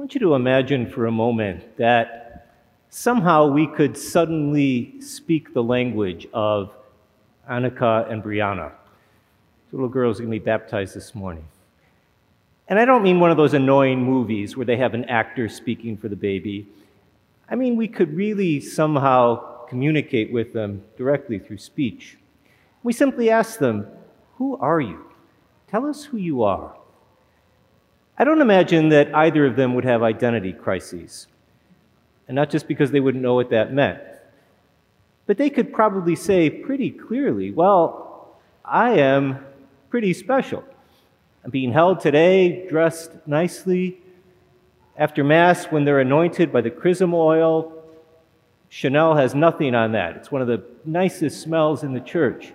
want you to imagine for a moment that somehow we could suddenly speak the language of Annika and Brianna. The little girls are going to be baptized this morning. And I don't mean one of those annoying movies where they have an actor speaking for the baby. I mean, we could really somehow communicate with them directly through speech. We simply ask them, Who are you? Tell us who you are. I don't imagine that either of them would have identity crises. And not just because they wouldn't know what that meant, but they could probably say pretty clearly, Well, I am pretty special. I'm being held today, dressed nicely. After Mass, when they're anointed by the chrism oil, Chanel has nothing on that. It's one of the nicest smells in the church.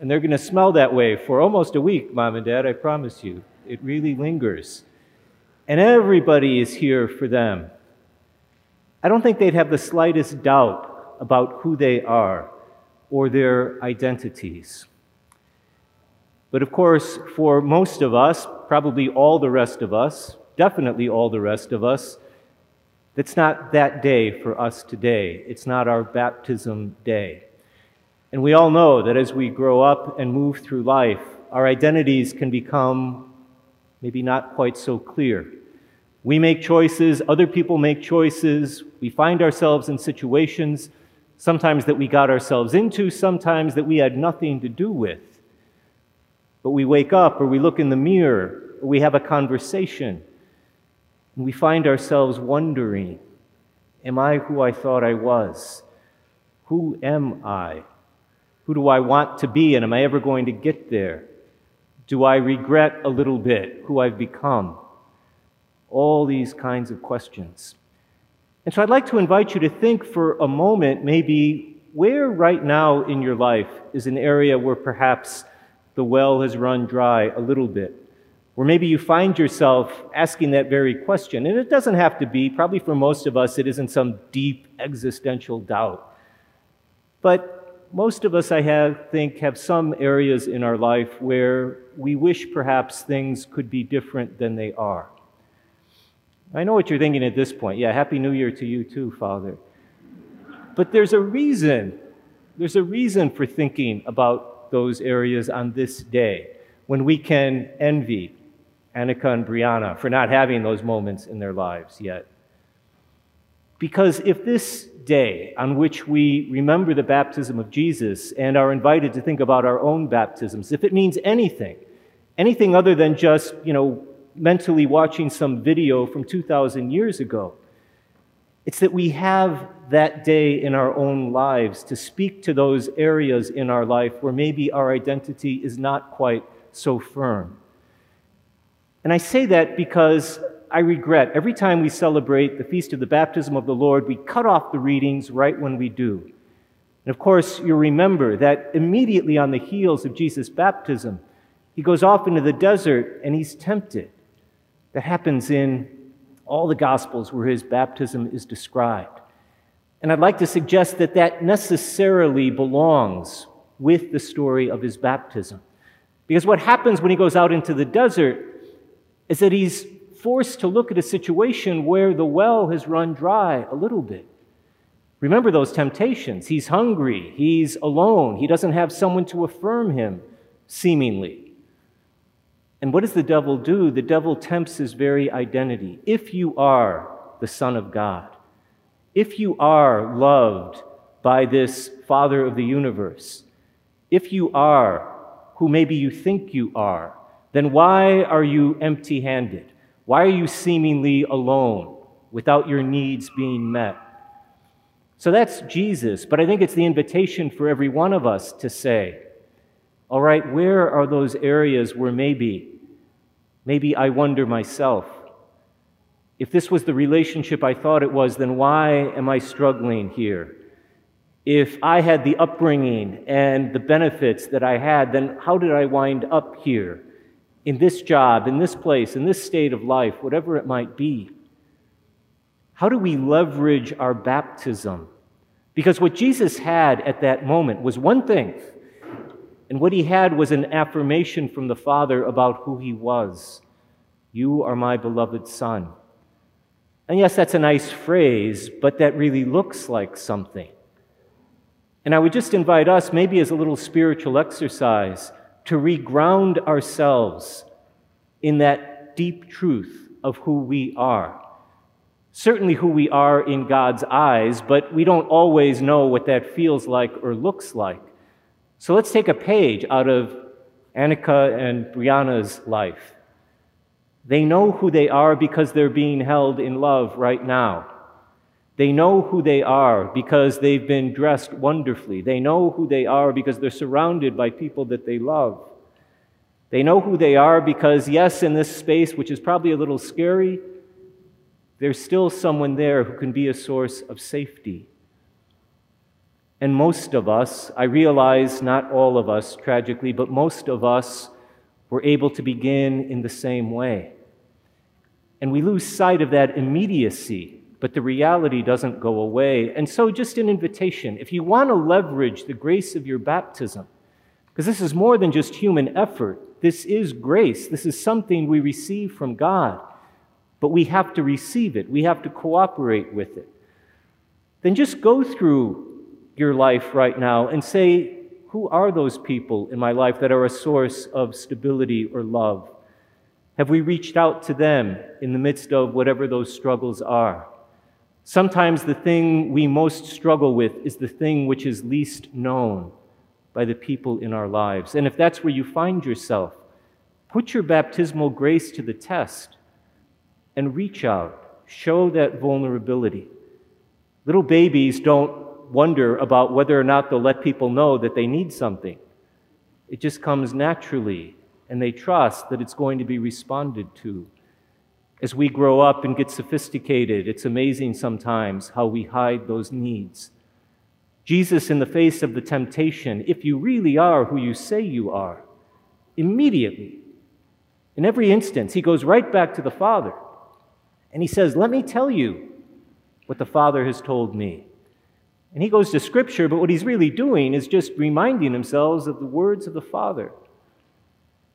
And they're going to smell that way for almost a week, Mom and Dad, I promise you. It really lingers. And everybody is here for them. I don't think they'd have the slightest doubt about who they are or their identities. But of course, for most of us, probably all the rest of us, definitely all the rest of us, that's not that day for us today. It's not our baptism day. And we all know that as we grow up and move through life, our identities can become maybe not quite so clear. We make choices, other people make choices, we find ourselves in situations, sometimes that we got ourselves into, sometimes that we had nothing to do with. But we wake up or we look in the mirror or we have a conversation and we find ourselves wondering Am I who I thought I was? Who am I? Who do I want to be and am I ever going to get there? Do I regret a little bit who I've become? All these kinds of questions. And so I'd like to invite you to think for a moment maybe where right now in your life is an area where perhaps the well has run dry a little bit. Or maybe you find yourself asking that very question. And it doesn't have to be, probably for most of us, it isn't some deep existential doubt. But most of us, I have, think, have some areas in our life where we wish perhaps things could be different than they are. I know what you're thinking at this point. Yeah, Happy New Year to you too, Father. But there's a reason. There's a reason for thinking about those areas on this day when we can envy Annika and Brianna for not having those moments in their lives yet. Because if this day on which we remember the baptism of Jesus and are invited to think about our own baptisms, if it means anything, anything other than just, you know, mentally watching some video from 2,000 years ago, it's that we have that day in our own lives to speak to those areas in our life where maybe our identity is not quite so firm. And I say that because I regret every time we celebrate the feast of the baptism of the Lord, we cut off the readings right when we do. And of course, you remember that immediately on the heels of Jesus' baptism, he goes off into the desert and he's tempted. That happens in all the Gospels where his baptism is described. And I'd like to suggest that that necessarily belongs with the story of his baptism. Because what happens when he goes out into the desert is that he's forced to look at a situation where the well has run dry a little bit. Remember those temptations. He's hungry, he's alone, he doesn't have someone to affirm him, seemingly. And what does the devil do? The devil tempts his very identity. If you are the Son of God, if you are loved by this Father of the universe, if you are who maybe you think you are, then why are you empty handed? Why are you seemingly alone without your needs being met? So that's Jesus, but I think it's the invitation for every one of us to say, all right, where are those areas where maybe, maybe I wonder myself? If this was the relationship I thought it was, then why am I struggling here? If I had the upbringing and the benefits that I had, then how did I wind up here? In this job, in this place, in this state of life, whatever it might be. How do we leverage our baptism? Because what Jesus had at that moment was one thing and what he had was an affirmation from the Father about who he was. You are my beloved Son. And yes, that's a nice phrase, but that really looks like something. And I would just invite us, maybe as a little spiritual exercise, to reground ourselves in that deep truth of who we are. Certainly, who we are in God's eyes, but we don't always know what that feels like or looks like. So let's take a page out of Annika and Brianna's life. They know who they are because they're being held in love right now. They know who they are because they've been dressed wonderfully. They know who they are because they're surrounded by people that they love. They know who they are because, yes, in this space, which is probably a little scary, there's still someone there who can be a source of safety. And most of us, I realize not all of us tragically, but most of us were able to begin in the same way. And we lose sight of that immediacy, but the reality doesn't go away. And so, just an invitation if you want to leverage the grace of your baptism, because this is more than just human effort, this is grace. This is something we receive from God, but we have to receive it, we have to cooperate with it. Then just go through your life right now and say, Who are those people in my life that are a source of stability or love? Have we reached out to them in the midst of whatever those struggles are? Sometimes the thing we most struggle with is the thing which is least known by the people in our lives. And if that's where you find yourself, put your baptismal grace to the test and reach out. Show that vulnerability. Little babies don't wonder about whether or not they'll let people know that they need something. It just comes naturally, and they trust that it's going to be responded to. As we grow up and get sophisticated, it's amazing sometimes how we hide those needs. Jesus, in the face of the temptation, if you really are who you say you are, immediately, in every instance, he goes right back to the Father and he says, Let me tell you what the Father has told me. And he goes to Scripture, but what he's really doing is just reminding himself of the words of the Father.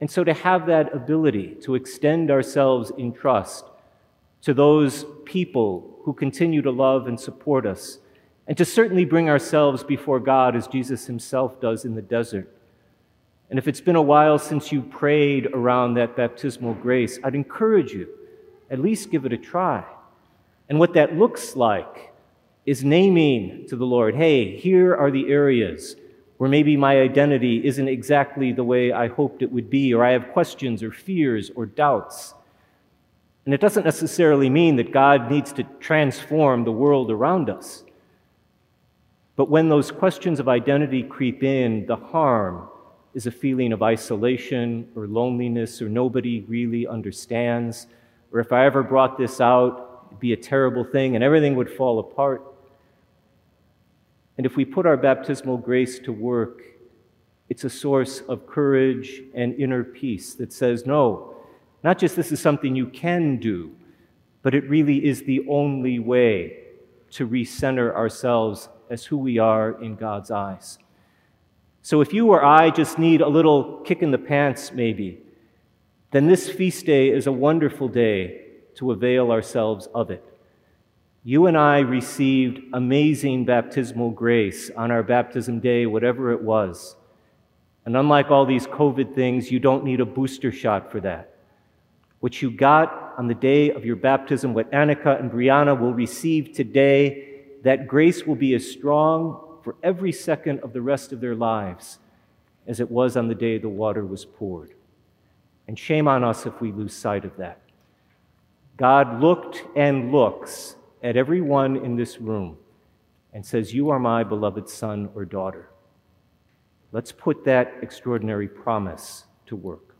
And so to have that ability to extend ourselves in trust to those people who continue to love and support us, and to certainly bring ourselves before God as Jesus himself does in the desert. And if it's been a while since you prayed around that baptismal grace, I'd encourage you, at least give it a try. And what that looks like is naming to the Lord, hey, here are the areas where maybe my identity isn't exactly the way I hoped it would be, or I have questions or fears or doubts. And it doesn't necessarily mean that God needs to transform the world around us. But when those questions of identity creep in, the harm is a feeling of isolation or loneliness or nobody really understands. Or if I ever brought this out, it'd be a terrible thing and everything would fall apart. And if we put our baptismal grace to work, it's a source of courage and inner peace that says, no, not just this is something you can do, but it really is the only way to recenter ourselves as who we are in God's eyes. So if you or I just need a little kick in the pants, maybe, then this feast day is a wonderful day to avail ourselves of it. You and I received amazing baptismal grace on our baptism day, whatever it was. And unlike all these COVID things, you don't need a booster shot for that. What you got on the day of your baptism, what Annika and Brianna will receive today, that grace will be as strong for every second of the rest of their lives as it was on the day the water was poured. And shame on us if we lose sight of that. God looked and looks at everyone in this room and says, You are my beloved son or daughter. Let's put that extraordinary promise to work.